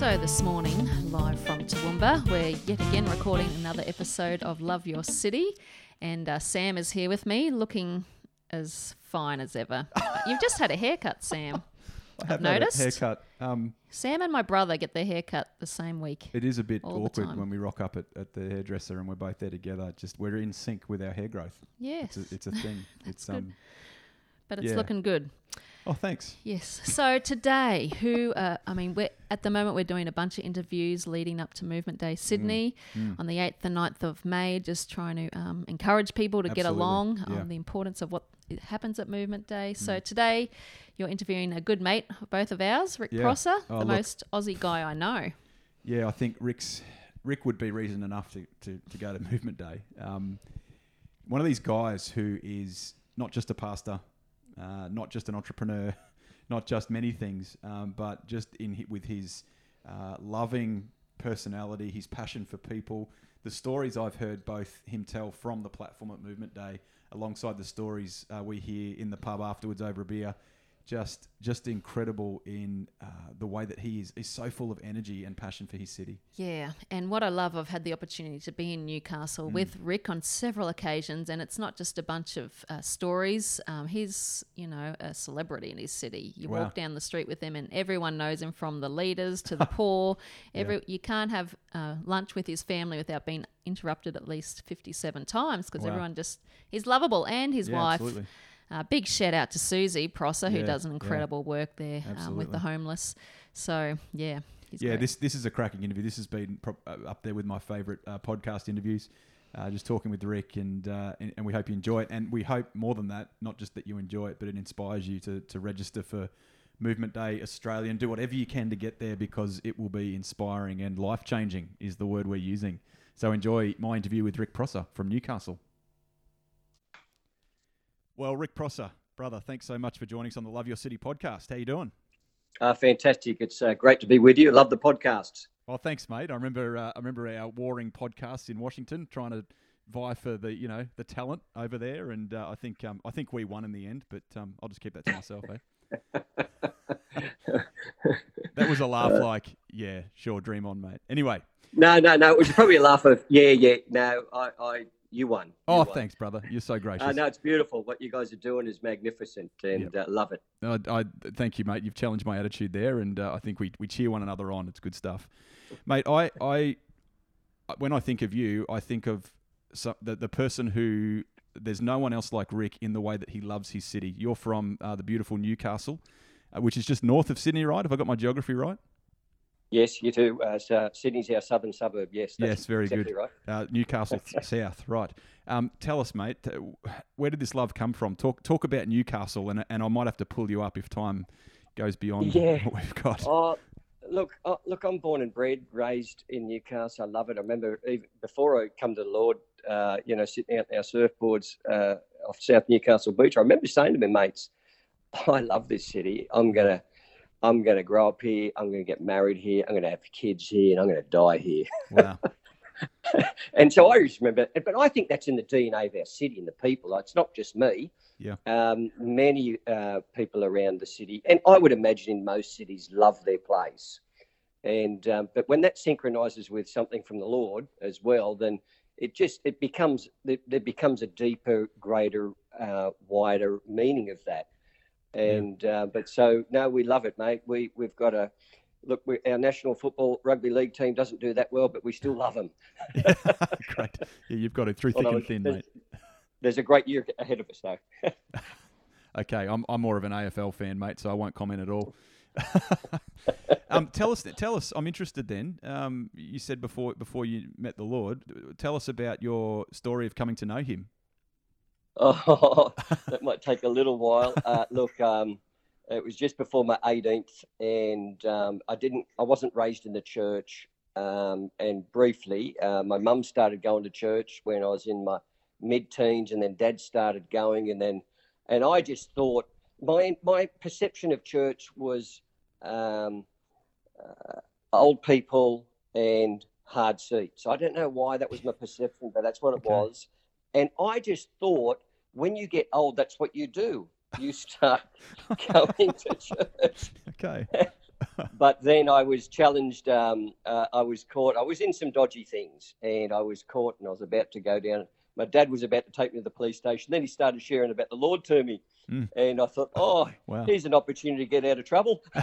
So, this morning, live from Toowoomba, we're yet again recording another episode of Love Your City. And uh, Sam is here with me, looking as fine as ever. You've just had a haircut, Sam. I have I've had a noticed. haircut. Um, Sam and my brother get their haircut the same week. it is a bit awkward when we rock up at, at the hairdresser and we're both there together. Just we're in sync with our hair growth. Yes, It's a, it's a thing. it's good. um. but it's yeah. looking good. Oh, thanks. Yes. So today, who? Uh, I mean, we're at the moment we're doing a bunch of interviews leading up to Movement Day Sydney Mm. on the eighth and 9th of May. Just trying to um, encourage people to get along yeah. on the importance of what happens at Movement Day. So Mm. today, you're interviewing a good mate, of both of ours, Rick Yeah. Prosser, Oh, the look. most Aussie guy I know. Yeah, I think Rick's Rick would be reason enough to, to, to go to Movement Day. Um, one of these guys who is not just a pastor, uh, not just an entrepreneur, not just many things, um, but just in with his uh, loving personality, his passion for people, the stories I've heard both him tell from the platform at Movement Day, alongside the stories uh, we hear in the pub afterwards over a beer, just just incredible in uh, the way that he is is so full of energy and passion for his city. Yeah, and what I love, I've had the opportunity to be in Newcastle with Rick on several occasions, and it's not just a bunch of uh, stories. Um, he's, you know, a celebrity in his city. You Wow. walk down the street with him, and everyone knows him from the leaders to the poor. Every you can't have uh, lunch with his family without being interrupted at least fifty-seven times because Wow. everyone just he's lovable, and his Yeah, wife. absolutely. Uh, big shout out to Susie Prosser, who does an yeah. incredible work there um, with the homeless. So yeah, yeah, great. this this is a cracking interview. This has been pro- uh, up there with my favourite uh, podcast interviews. Uh, just talking with Rick, and, uh, and and we hope you enjoy it. And we hope more than that, not just that you enjoy it, but it inspires you to to register for Movement Day Australia and do whatever you can to get there because it will be inspiring and life changing. Is the word we're using. So enjoy my interview with Rick Prosser from Newcastle. Well, Rick Prosser, brother, thanks so much for joining us on the Love Your City podcast. How you doing? Uh, fantastic. It's uh, great to be with you. Love the podcasts. Well, thanks, mate. I remember uh, I remember our warring podcasts in Washington, trying to vie for the you know the talent over there, and uh, I think um, I think we won in the end. But um, I'll just keep that to myself. Eh? That was a laugh, like yeah, sure, dream on, mate. Anyway, No, no, no. It was probably a laugh of, yeah, yeah. No, I, I you won. You oh, won. thanks, brother. You're so gracious. Uh, no, it's beautiful. What you guys are doing is magnificent and uh, love it. I, I thank you, mate. You've challenged my attitude there, and uh, I think we, we cheer one another on. It's good stuff, mate. I I when I think of you, I think of so, the the person who there's no one else like Rick in the way that he loves his city. You're from uh, the beautiful Newcastle, uh, which is just north of Sydney, right? Have I got my geography right? Yes, you too. Uh, so Sydney's our southern suburb. Yes. That's Yes, very exactly good. Right. Uh, Newcastle South, right? Um, tell us, mate, uh, where did this love come from? Talk talk about Newcastle, and and I might have to pull you up if time goes beyond Yeah. what we've got. Oh, look, oh, look. I'm born and bred, raised in Newcastle. I love it. I remember even before I come to the Lord, uh, you know, sitting out on our surfboards uh, off South Newcastle Beach. I remember saying to my mates, "I love this city. I'm gonna." I'm going to grow up here. I'm going to get married here. I'm going to have kids here, and I'm going to die here. Wow. And so I just remember, but I think that's in the DNA of our city and the people. It's not just me. Yeah. Um, many uh, people around the city, and I would imagine in most cities, love their place. And um, but when that synchronizes with something from the Lord as well, then it just it becomes there there becomes a deeper, greater, uh, wider meaning of that. And uh, but so no, we love it, mate. We we've got a look. We, our national football rugby league team doesn't do that well, but we still love them. Great. Yeah, you've got it through thick Although and thin, there's, mate. there's a great year ahead of us, though. Okay, I'm, I'm more of an AFL fan, mate, so I won't comment at all. um, tell us, tell us. I'm interested. Then um, you said before before you met the Lord. Tell us about your story of coming to know Him. Oh, that might take a little while. Uh, look, um, it was just before my 18th, and um, I didn't. I wasn't raised in the church. Um, and briefly, uh, my mum started going to church when I was in my mid-teens, and then Dad started going, and then, and I just thought my my perception of church was um, uh, old people and hard seats. I don't know why that was my perception, but that's what it Okay. was. And I just thought, when you get old, that's what you do. You start going to church. Okay. but then I was challenged. Um, uh, I was caught. I was in some dodgy things, and I was caught, and I was about to go down. My dad was about to take me to the police station. Then he started sharing about the Lord to me, Mm. and I thought, oh, Wow. here's an opportunity to get out of trouble.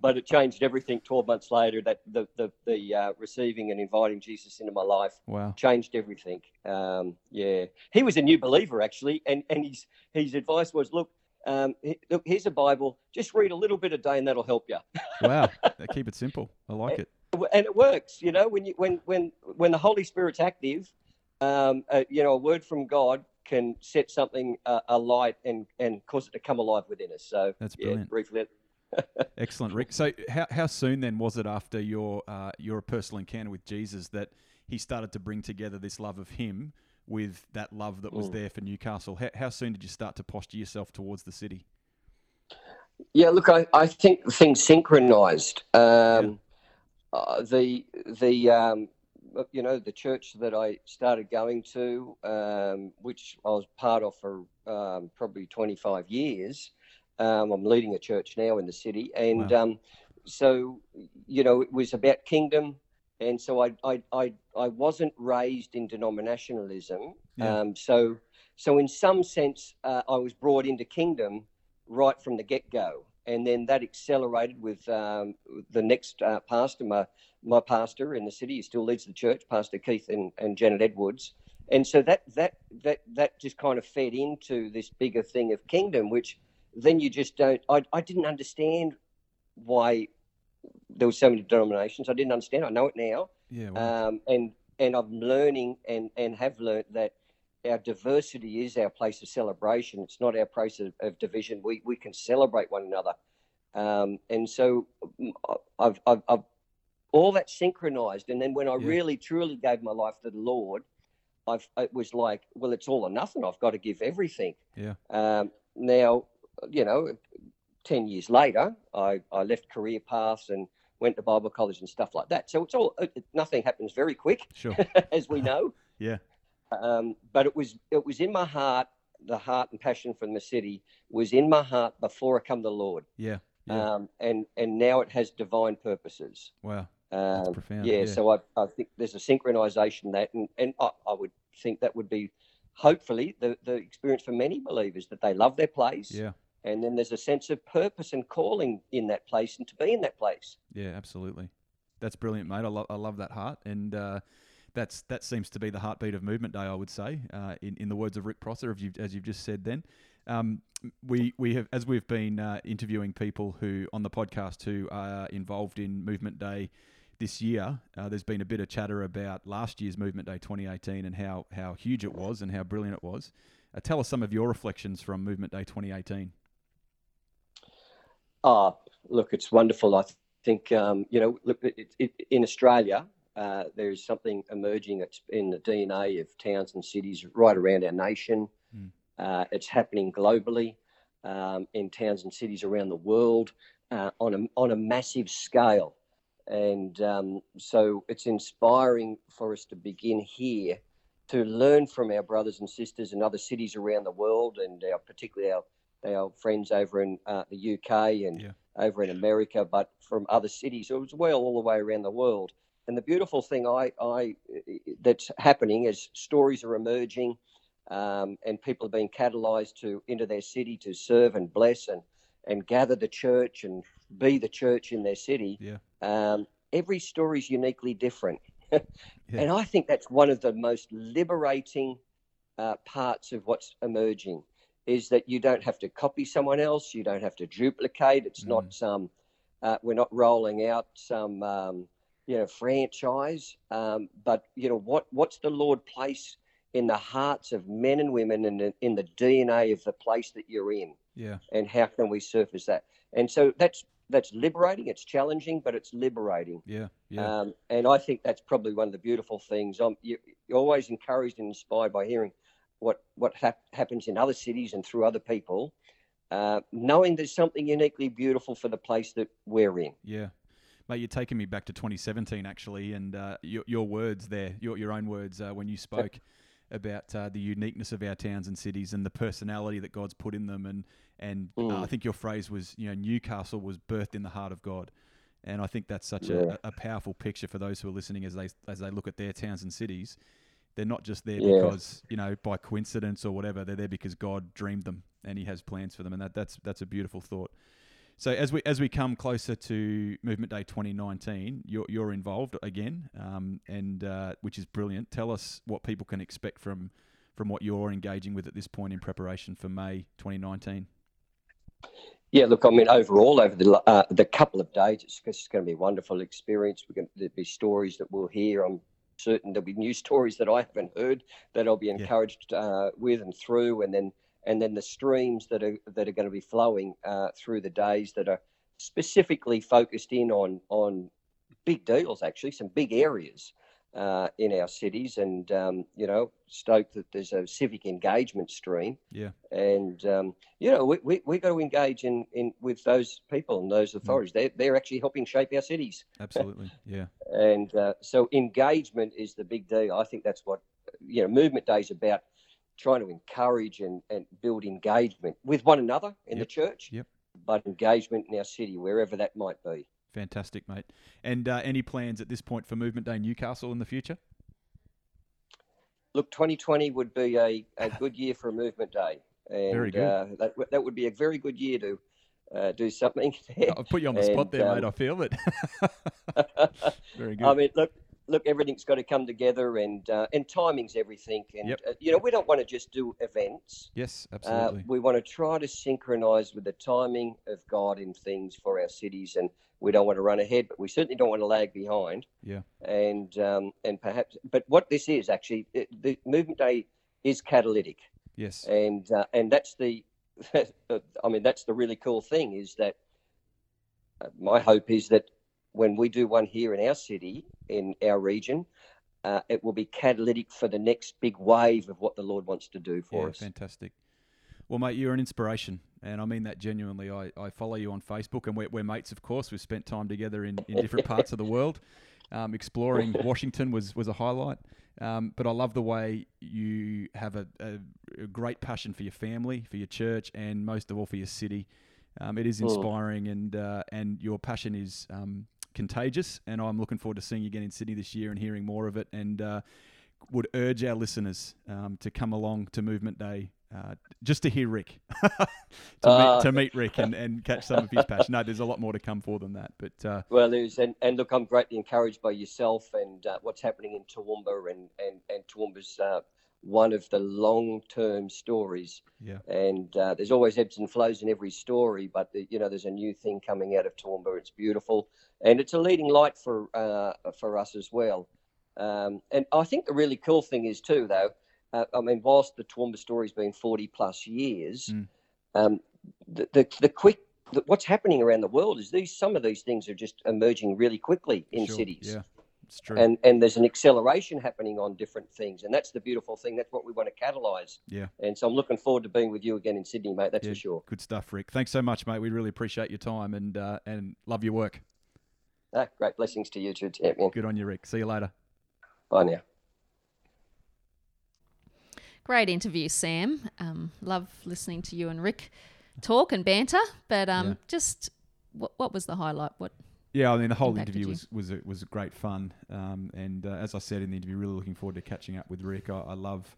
but it changed everything. Twelve months later, that the the, the uh, receiving and inviting Jesus into my life Wow. changed everything. Um, yeah, he was a new believer actually, and and his his advice was, look, um, look, here's a Bible. Just read a little bit a day, and that'll help you. Wow. Keep it simple. I like it. And it works, you know, when you when when when the Holy Spirit's active, um, uh, you know, a word from God can set something uh, alight and and cause it to come alive within us. So That's yeah, brilliant. briefly. Excellent, Rick. So, how, how soon then was it after your uh, your personal encounter with Jesus that he started to bring together this love of Him with that love that was Mm. there for Newcastle? How, how soon did you start to posture yourself towards the city? Yeah, look, I, I think things synchronized. Um, uh, the the um, you know the church that I started going to, um, which I was part of for um, probably 25 years. Um, I'm leading a church now in the city, and Wow. um, so you know it was about kingdom, and so I I I, I wasn't raised in denominationalism. Yeah. Um, so so in some sense, uh, I was brought into kingdom right from the get go. And then that accelerated with um, the next uh, pastor, my, my pastor in the city, he still leads the church, Pastor Keith and, and Janet Edwards. And so that, that, that, that just kind of fed into this bigger thing of kingdom, which then you just don't, I, I didn't understand why there were so many denominations. I didn't understand. I know it now Yeah. Wow. um, and and I'm learning and and have learned that our diversity is our place of celebration. It's not our place of, of division. We we can celebrate one another, um, and so mm, I've, I've I've all that synchronized. And then when I Yeah. really truly gave my life to the Lord, I've it was like, well, it's all or nothing. I've got to give everything. Yeah. Um, now, you know, ten years later, I I left career paths and went to Bible college and stuff like that. So it's all it, nothing happens very quick, Sure. as we know. Yeah. Um, but it was it was in my heart. The heart and passion from the city was in my heart before I come to the Lord, Yeah. Yeah. um, and and now it has divine purposes. wow. Um, profound. yeah, Yeah. so I, I think there's a synchronization that, and, and I, I would think that would be hopefully the, the experience for many believers that they love their place, Yeah. and then there's a sense of purpose and calling in that place and to be in that place. Yeah, absolutely. That's brilliant, mate. I, lo- I love that heart, and uh, that's that seems to be the heartbeat of Movement Day. I would say, uh, in in the words of Rick Prosser, as you've, as you've just said. Then, um, we we have as we've been uh, interviewing people who on the podcast who are involved in Movement Day this year. Uh, there's been a bit of chatter about last year's Movement Day 2018 and how how huge it was and how brilliant it was. Uh, tell us some of your reflections from Movement Day 2018. Ah, look, it's wonderful. I think um, you know, look, it, it, in Australia, uh, there is something emerging that's in the DNA of towns and cities right around our nation. Mm. Uh, it's happening globally um, in towns and cities around the world uh, on a on a massive scale, and um, so it's inspiring for us to begin here to learn from our brothers and sisters in other cities around the world, and our particularly our our friends over in uh, the UK and Yeah. over in America, but from other cities as well, all the way around the world. And the beautiful thing I, I that's happening is stories are emerging, um, and people are being catalyzed to into their city to serve and bless and and gather the church and be the church in their city. Yeah. Um, every story is uniquely different, and I think that's one of the most liberating uh, parts of what's emerging is that you don't have to copy someone else, you don't have to duplicate. It's not some, uh, we're not rolling out some, um, you know, franchise. Um, but you know what? What's the Lord place in the hearts of men and women and in, in the DNA of the place that you're in? Yeah. and how can we surface that? And so that's that's liberating. It's challenging, but it's liberating. Yeah. Yeah. Um, and I think that's probably one of the beautiful things. I'm you, you're always encouraged and inspired by hearing what what hap- happens in other cities and through other people, uh, knowing there's something uniquely beautiful for the place that we're in. Yeah. Mate, you're taking me back to 2017 actually, and uh, your, your words there, your, your own words uh, when you spoke about uh, the uniqueness of our towns and cities and the personality that God's put in them. And and Mm. uh, I think your phrase was, you know, Newcastle was birthed in the heart of God. And I think that's such Yeah. a, a powerful picture for those who are listening as they as they look at their towns and cities. They're not just there Yeah. because you know by coincidence or whatever. They're there because God dreamed them and He has plans for them, and that, that's that's a beautiful thought. So as we as we come closer to Movement Day 2019, you're you're involved again, um, and uh, which is brilliant. Tell us what people can expect from from what you're engaging with at this point in preparation for May 2019. Yeah, look, I mean, overall, over the uh, the couple of days, it's, it's going to be a wonderful experience. We're going to there'll be stories that we'll hear. I'm certain there'll be new stories that I haven't heard that I'll be encouraged uh, with and through, and then and then the streams that are that are going to be flowing uh, through the days that are specifically focused in on on big deals, actually, some big areas uh, in our cities, and um, you know, stoked that there's a civic engagement stream. Yeah, and um, you know we, we, we got to engage in, in with those people and those authorities. They're, they're actually helping shape our cities. Absolutely. Yeah, and uh, so engagement is the big deal. I think that's what you know movement day is about trying to encourage and, and build engagement with one another in Yep, the church yep. but engagement in our city wherever that might be fantastic, mate. And uh, any plans at this point for Movement Day Newcastle in the future? look 2020 would be a, a good year for a movement day and Very good. Uh, that, that would be a very good year to uh, do something there. I've put you on the spot And, there, mate. um, I feel it. Very good. I mean, look, look, everything's got to come together, and uh, and timing's everything. And Yep. uh, you know, we don't want to just do events. yes, Uh, absolutely. we want to try to synchronise with the timing of God in things for our cities, and we don't want to run ahead, but we certainly don't want to lag behind. Yeah. And um, and perhaps, but what this is actually, it, the movement day is catalytic yes. and uh, and that's the I mean that's the really cool thing is that uh, my hope is that when we do one here in our city in our region uh, it will be catalytic for the next big wave of what the Lord wants to do for yeah, us. fantastic. Well, mate, you're an inspiration, and I mean that genuinely. I, I follow you on Facebook, and we're, we're mates, of course. We've spent time together in, in different parts of the world. Um, exploring Washington was, was a highlight. Um, but I love the way you have a, a, a great passion for your family, for your church, and most of all for your city. Um, it is Mm. inspiring, and uh, and your passion is um, contagious. And I'm looking forward to seeing you again in Sydney this year and hearing more of it. And uh, would urge our listeners um, to come along to Movement Day uh, just to hear Rick, to, Uh, meet, to meet Rick and, and catch some of his passion. No, there's a lot more to come for than that. But uh, Well, there's and, and look, I'm greatly encouraged by yourself and uh, what's happening in Toowoomba and and and Toowoomba's uh, one of the long-term stories. yeah, and uh, there's always ebbs and flows in every story. But the, you know, there's a new thing coming out of Toowoomba. It's beautiful, and it's a leading light for uh, for us as well. Um, and I think the really cool thing is too, though. Uh, I mean, whilst the Toowoomba story's been 40 plus years, Mm. um, the, the the quick the, what's happening around the world is these some of these things are just emerging really quickly in sure. cities Yeah, it's true. and and there's an acceleration happening on different things and that's the beautiful thing that's what we want to catalyze Yeah. and so i'm looking forward to being with you again in sydney mate that's Yeah, for sure Good stuff, Rick. Thanks so much, mate. We really appreciate your time and uh, and love your work. ah, great blessings to you too champion Good on you, Rick. See you later. bye now Great interview, Sam. Um, love listening to you and Rick talk and banter. But um, Yeah. just what, what was the highlight? What Yeah, I mean the whole interview was was a, was great fun, um, and uh, as I said in the interview, really looking forward to catching up with Rick. I, I love,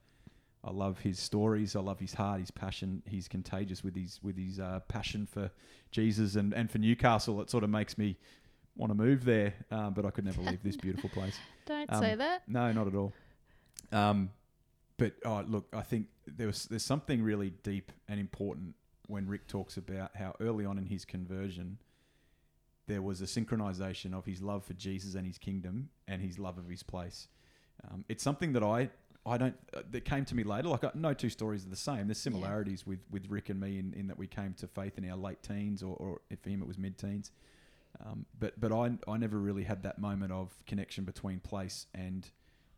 I love his stories. I love his heart, his passion. He's contagious with his with his uh, passion for Jesus and, and for Newcastle. It sort of makes me want to move there, um, but I could never leave this beautiful place. don't Um, say that. No, not at all. Um, but oh, look, I think there was there's something really deep and important when Rick talks about how early on in his conversion there was a synchronization of his love for Jesus and his kingdom and his love of his place. Um, it's something that I I don't uh, that came to me later. Like uh, no two stories are the same. There's similarities with with Rick and me in, in that we came to faith in our late teens, or, or for him it was mid teens. Um, but but I I never really had that moment of connection between place and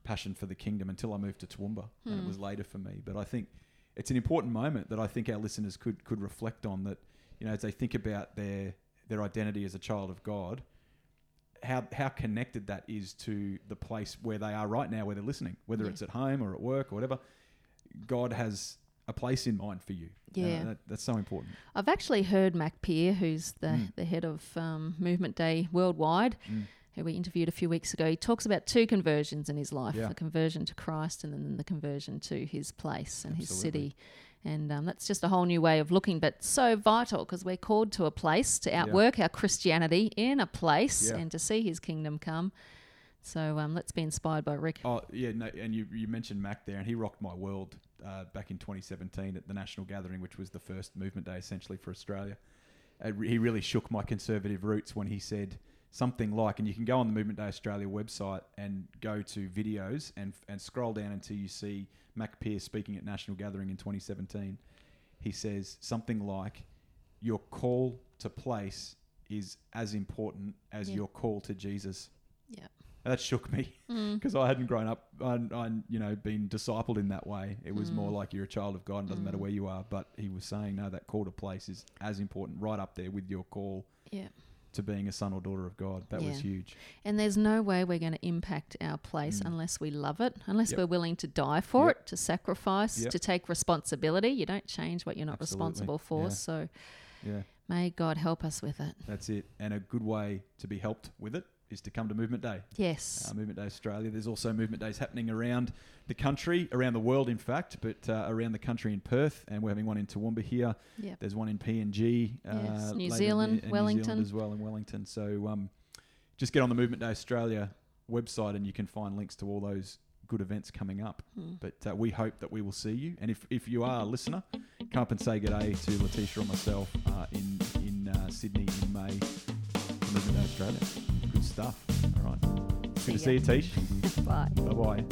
passion for the kingdom until I moved to Toowoomba, and it Hmm. was later for me. But I think it's an important moment that I think our listeners could could reflect on that. You know, as they think about their their identity as a child of God, how how connected that is to the place where they are right now, where they're listening, whether Yeah. it's at home or at work or whatever. God has a place in mind for you. Uh, Yeah. that, that's so important. I've actually heard Mac Pier, who's the, Mm. the head of um, Movement Day Worldwide, Mm. who we interviewed a few weeks ago. He talks about two conversions in his life Yeah. the conversion to Christ and then the conversion to his place and his city. And um, that's just a whole new way of looking, but so vital because we're called to a place to outwork our Christianity in a place Yeah. and to see his kingdom come. So um, let's be inspired by Rick. Oh yeah, no, and you you mentioned Mac there, and he rocked my world uh, back in 2017 at the National Gathering, which was the first Movement Day essentially for Australia. Uh, he really shook my conservative roots when he said something like, and you can go on the Movement Day Australia website and go to videos and and scroll down until you see Mac Pierce speaking at National Gathering in 2017. He says something like, "Your call to place is as important as Yeah. your call to Jesus." Yeah. That shook me Mm. because I hadn't grown up, I, I, you know, been discipled in that way. It was more Mm. like you're a child of God, and doesn't matter Mm. where you are. But he was saying, no, that call to place is as important, right up there with your call Yeah. To being a son or daughter of God. That was huge. And there's no way we're going to impact our place Mm. unless we love it, unless Yep. we're willing to die for Yep. it, to sacrifice, Yep. to take responsibility. You don't change what you're not Absolutely. responsible for. Yeah. So Yeah, may God help us with it. that's it. And a good way to be helped with it is to come to Movement Day. Yes. Uh, Movement Day Australia. There's also Movement Days happening around the country, around the world, in fact, but uh, around the country in Perth, and we're having one in Toowoomba here. Yep. There's one in PNG, uh, Yes, New later in the- Zealand, New Wellington. Zealand as well in Wellington. So um, just get on the Movement Day Australia website, and you can find links to all those good events coming up. Mm. But uh, we hope that we will see you. And if, if you are a listener, come up and say good day to Letitia or myself uh, in in uh, Sydney in May. Movement Day Australia. Stuff. All right. Good to See see you, Tish. Bye. Bye bye.